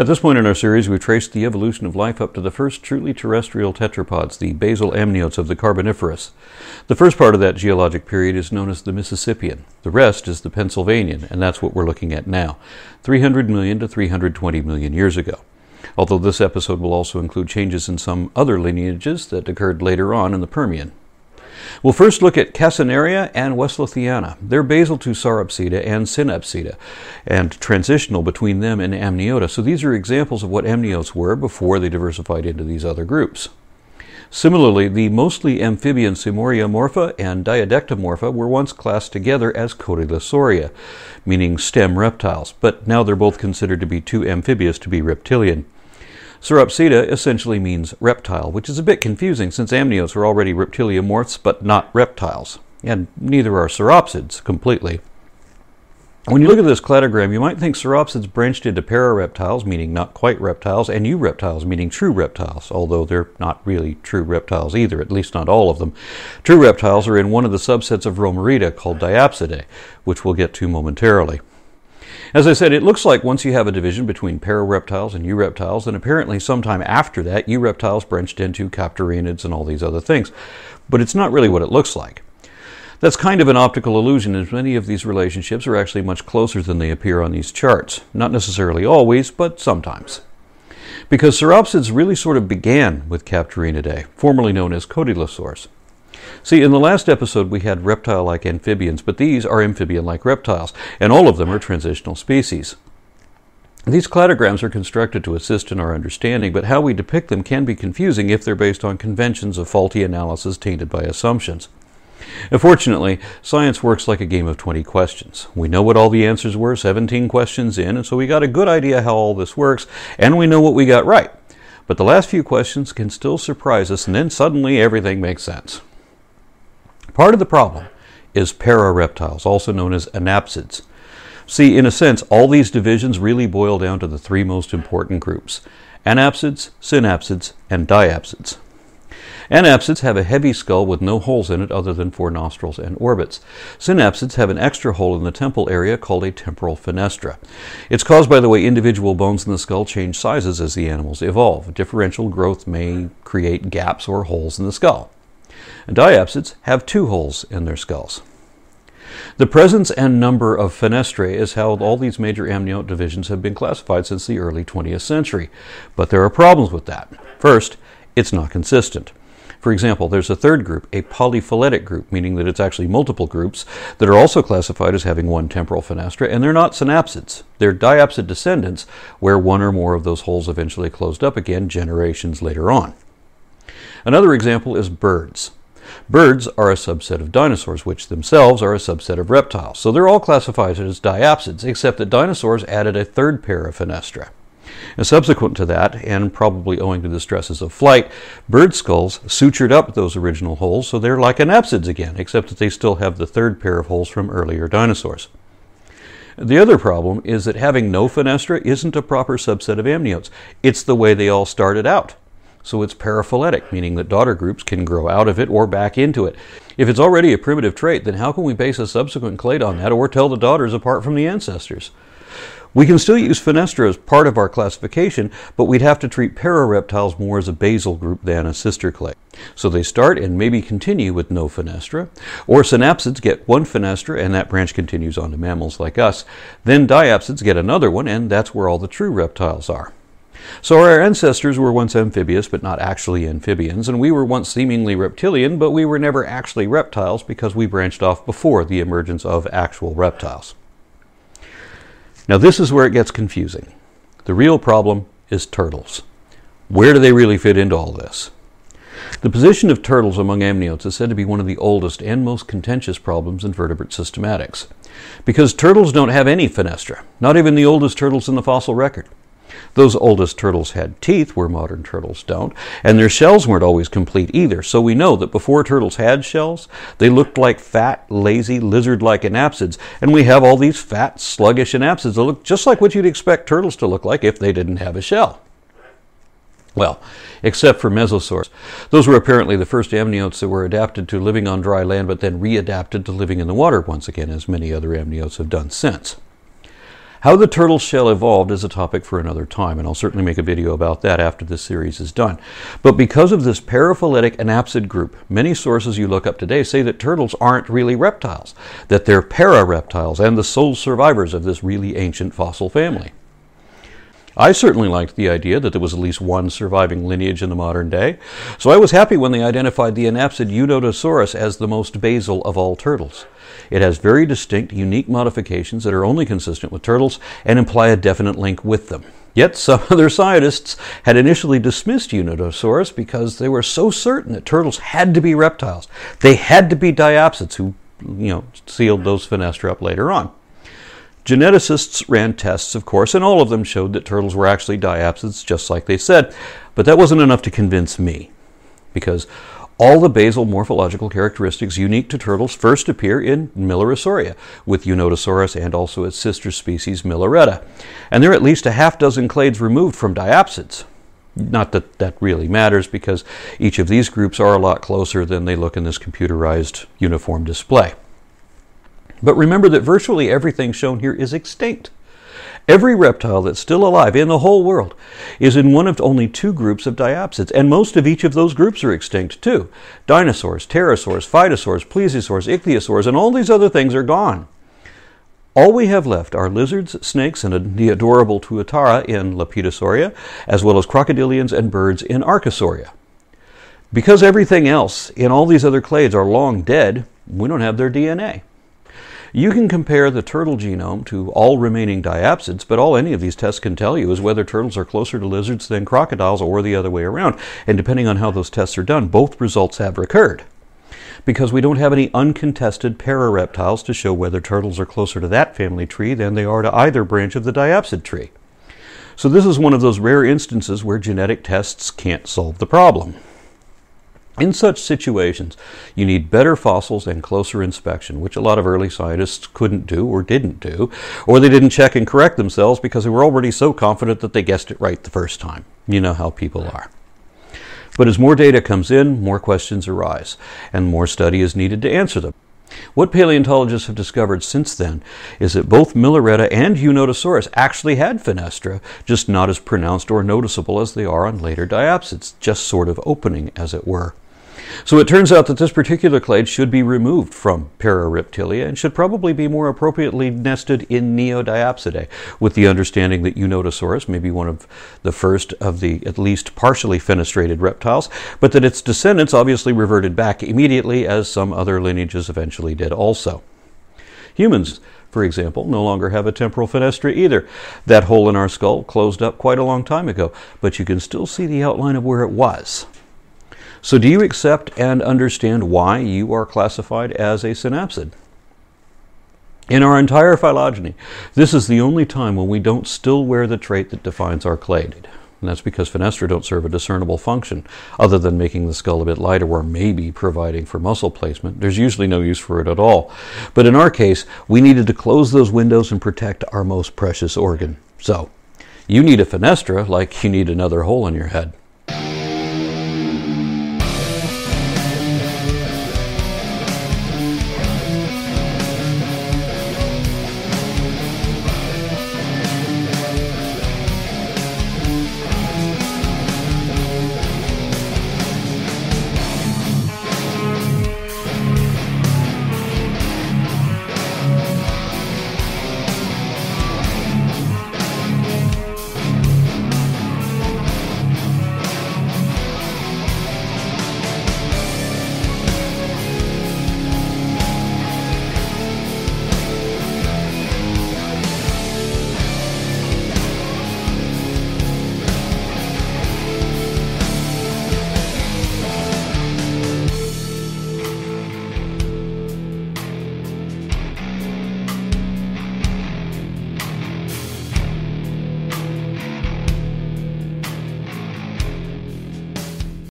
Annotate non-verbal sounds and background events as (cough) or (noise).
At this point in our series, we've traced the evolution of life up to the first truly terrestrial tetrapods, the basal amniotes of the Carboniferous. The first part of that geologic period is known as the Mississippian. The rest is the Pennsylvanian, and that's what we're looking at now, 300 million to 320 million years ago. Although this episode will also include changes in some other lineages that occurred later on in the Permian. We'll first look at Casineria and Westlothiana. They're basal to Sauropsida and Synapsida, and transitional between them and Amniota. So these are examples of what amniotes were before they diversified into these other groups. Similarly, the mostly amphibian Seymouriamorpha and Diadectomorpha were once classed together as Cotylosauria, meaning stem reptiles, but now they're both considered to be too amphibious to be reptilian. Sauropsida essentially means reptile, which is a bit confusing since amniotes are already reptiliomorphs but not reptiles, and neither are sauropsids completely. When you look at this cladogram, you might think sauropsids branched into parareptiles, meaning not quite reptiles, and eureptiles, meaning true reptiles, although they're not really true reptiles either, at least not all of them. True reptiles are in one of the subsets of Romeriida called Diapsidae, which we'll get to momentarily. As I said, it looks like once you have a division between parareptiles and eureptiles, and apparently sometime after that, eureptiles branched into captorhinids and all these other things. But it's not really what it looks like. That's kind of an optical illusion, as many of these relationships are actually much closer than they appear on these charts. Not necessarily always, but sometimes. Because sauropsids really sort of began with Captorhinidae, formerly known as cotylosaurs. See, in the last episode we had reptile like amphibians, but these are amphibian like reptiles, and all of them are transitional species. These cladograms are constructed to assist in our understanding, but how we depict them can be confusing if they're based on conventions of faulty analysis tainted by assumptions. Unfortunately, science works like a game of 20 questions. We know what all the answers were 17 questions in, and so we got a good idea how all this works, and we know what we got right. But the last few questions can still surprise us, and then suddenly everything makes sense. Part of the problem is parareptiles, also known as anapsids. See, in a sense, all these divisions really boil down to the three most important groups anapsids, synapsids, and diapsids. Anapsids have a heavy skull with no holes in it other than for nostrils and orbits. Synapsids have an extra hole in the temple area called a temporal fenestra. It's caused by the way individual bones in the skull change sizes as the animals evolve. Differential growth may create gaps or holes in the skull. Diapsids have two holes in their skulls. The presence and number of fenestrae is how all these major amniote divisions have been classified since the early 20th century. But there are problems with that. First, it's not consistent. For example, there's a third group, a polyphyletic group, meaning that it's actually multiple groups that are also classified as having one temporal fenestra, and they're not synapsids. They're diapsid descendants, where one or more of those holes eventually closed up again generations later on. Another example is birds. Birds are a subset of dinosaurs, which themselves are a subset of reptiles. So they're all classified as diapsids, except that dinosaurs added a third pair of fenestra. And subsequent to that, and probably owing to the stresses of flight, bird skulls sutured up those original holes, so they're like anapsids again, except that they still have the third pair of holes from earlier dinosaurs. The other problem is that having no fenestra isn't a proper subset of amniotes. It's the way they all started out. So it's paraphyletic, meaning that daughter groups can grow out of it or back into it. If it's already a primitive trait, then how can we base a subsequent clade on that or tell the daughters apart from the ancestors? We can still use fenestra as part of our classification, but we'd have to treat parareptiles more as a basal group than a sister clade. So they start and maybe continue with no fenestra, or synapsids get one fenestra and that branch continues on to mammals like us. Then diapsids get another one, and that's where all the true reptiles are. So our ancestors were once amphibious, but not actually amphibians, and we were once seemingly reptilian, but we were never actually reptiles because we branched off before the emergence of actual reptiles. Now, this is where it gets confusing. The real problem is turtles. Where do they really fit into all this? The position of turtles among amniotes is said to be one of the oldest and most contentious problems in vertebrate systematics. Because turtles don't have any fenestra, not even the oldest turtles in the fossil record. Those oldest turtles had teeth, where modern turtles don't, and their shells weren't always complete either. So we know that before turtles had shells, they looked like fat, lazy, lizard like anapsids, and we have all these fat, sluggish anapsids that look just like what you'd expect turtles to look like if they didn't have a shell. Well, except for mesosaurs. Those were apparently the first amniotes that were adapted to living on dry land, but then readapted to living in the water once again, as many other amniotes have done since. How the turtle shell evolved is a topic for another time, and I'll certainly make a video about that after this series is done. But because of this paraphyletic anapsid group, many sources you look up today say that turtles aren't really reptiles, that they're para-reptiles and the sole survivors of this really ancient fossil family. I certainly liked the idea that there was at least one surviving lineage in the modern day, so I was happy when they identified the anapsid Eunotosaurus as the most basal of all turtles. It has very distinct, unique modifications that are only consistent with turtles and imply a definite link with them. Yet some (laughs) other scientists had initially dismissed Eunotosaurus because they were so certain that turtles had to be reptiles. They had to be diapsids who, you know, sealed those fenestra up later on. Geneticists ran tests, of course, and all of them showed that turtles were actually diapsids, just like they said. But that wasn't enough to convince me, because all the basal morphological characteristics unique to turtles first appear in Millerosauria, with Eunotosaurus and also its sister species Milleretta. And there are at least a half dozen clades removed from diapsids. Not that that really matters, because each of these groups are a lot closer than they look in this computerized uniform display. But remember that virtually everything shown here is extinct. Every reptile that's still alive in the whole world is in one of only two groups of diapsids, and most of each of those groups are extinct too. Dinosaurs, pterosaurs, phytosaurs, plesiosaurs, ichthyosaurs, and all these other things are gone. All we have left are lizards, snakes, and the adorable Tuatara in Lepidosauria, as well as crocodilians and birds in Archosauria. Because everything else in all these other clades are long dead, we don't have their DNA. You can compare the turtle genome to all remaining diapsids, but all any of these tests can tell you is whether turtles are closer to lizards than crocodiles or the other way around. And depending on how those tests are done, both results have recurred. Because we don't have any uncontested parareptiles to show whether turtles are closer to that family tree than they are to either branch of the diapsid tree. So, this is one of those rare instances where genetic tests can't solve the problem. In such situations, you need better fossils and closer inspection, which a lot of early scientists couldn't do or didn't do, or they didn't check and correct themselves because they were already so confident that they guessed it right the first time. You know how people are. But as more data comes in, more questions arise, and more study is needed to answer them. What paleontologists have discovered since then is that both Milleretta and Eunotosaurus actually had fenestra, just not as pronounced or noticeable as they are on later diapsids, just sort of opening, as it were. So it turns out that this particular clade should be removed from Parareptilia and should probably be more appropriately nested in Neodiapsidae, with the understanding that Eunotosaurus may be one of the first of the at least partially fenestrated reptiles, but that its descendants obviously reverted back immediately, as some other lineages eventually did also. Humans, for example, no longer have a temporal fenestra either. That hole in our skull closed up quite a long time ago, but you can still see the outline of where it was. So, do you accept and understand why you are classified as a synapsid? In our entire phylogeny, this is the only time when we don't still wear the trait that defines our clade. And that's because fenestra don't serve a discernible function other than making the skull a bit lighter or maybe providing for muscle placement. There's usually no use for it at all. But in our case, we needed to close those windows and protect our most precious organ. So, you need a fenestra like you need another hole in your head.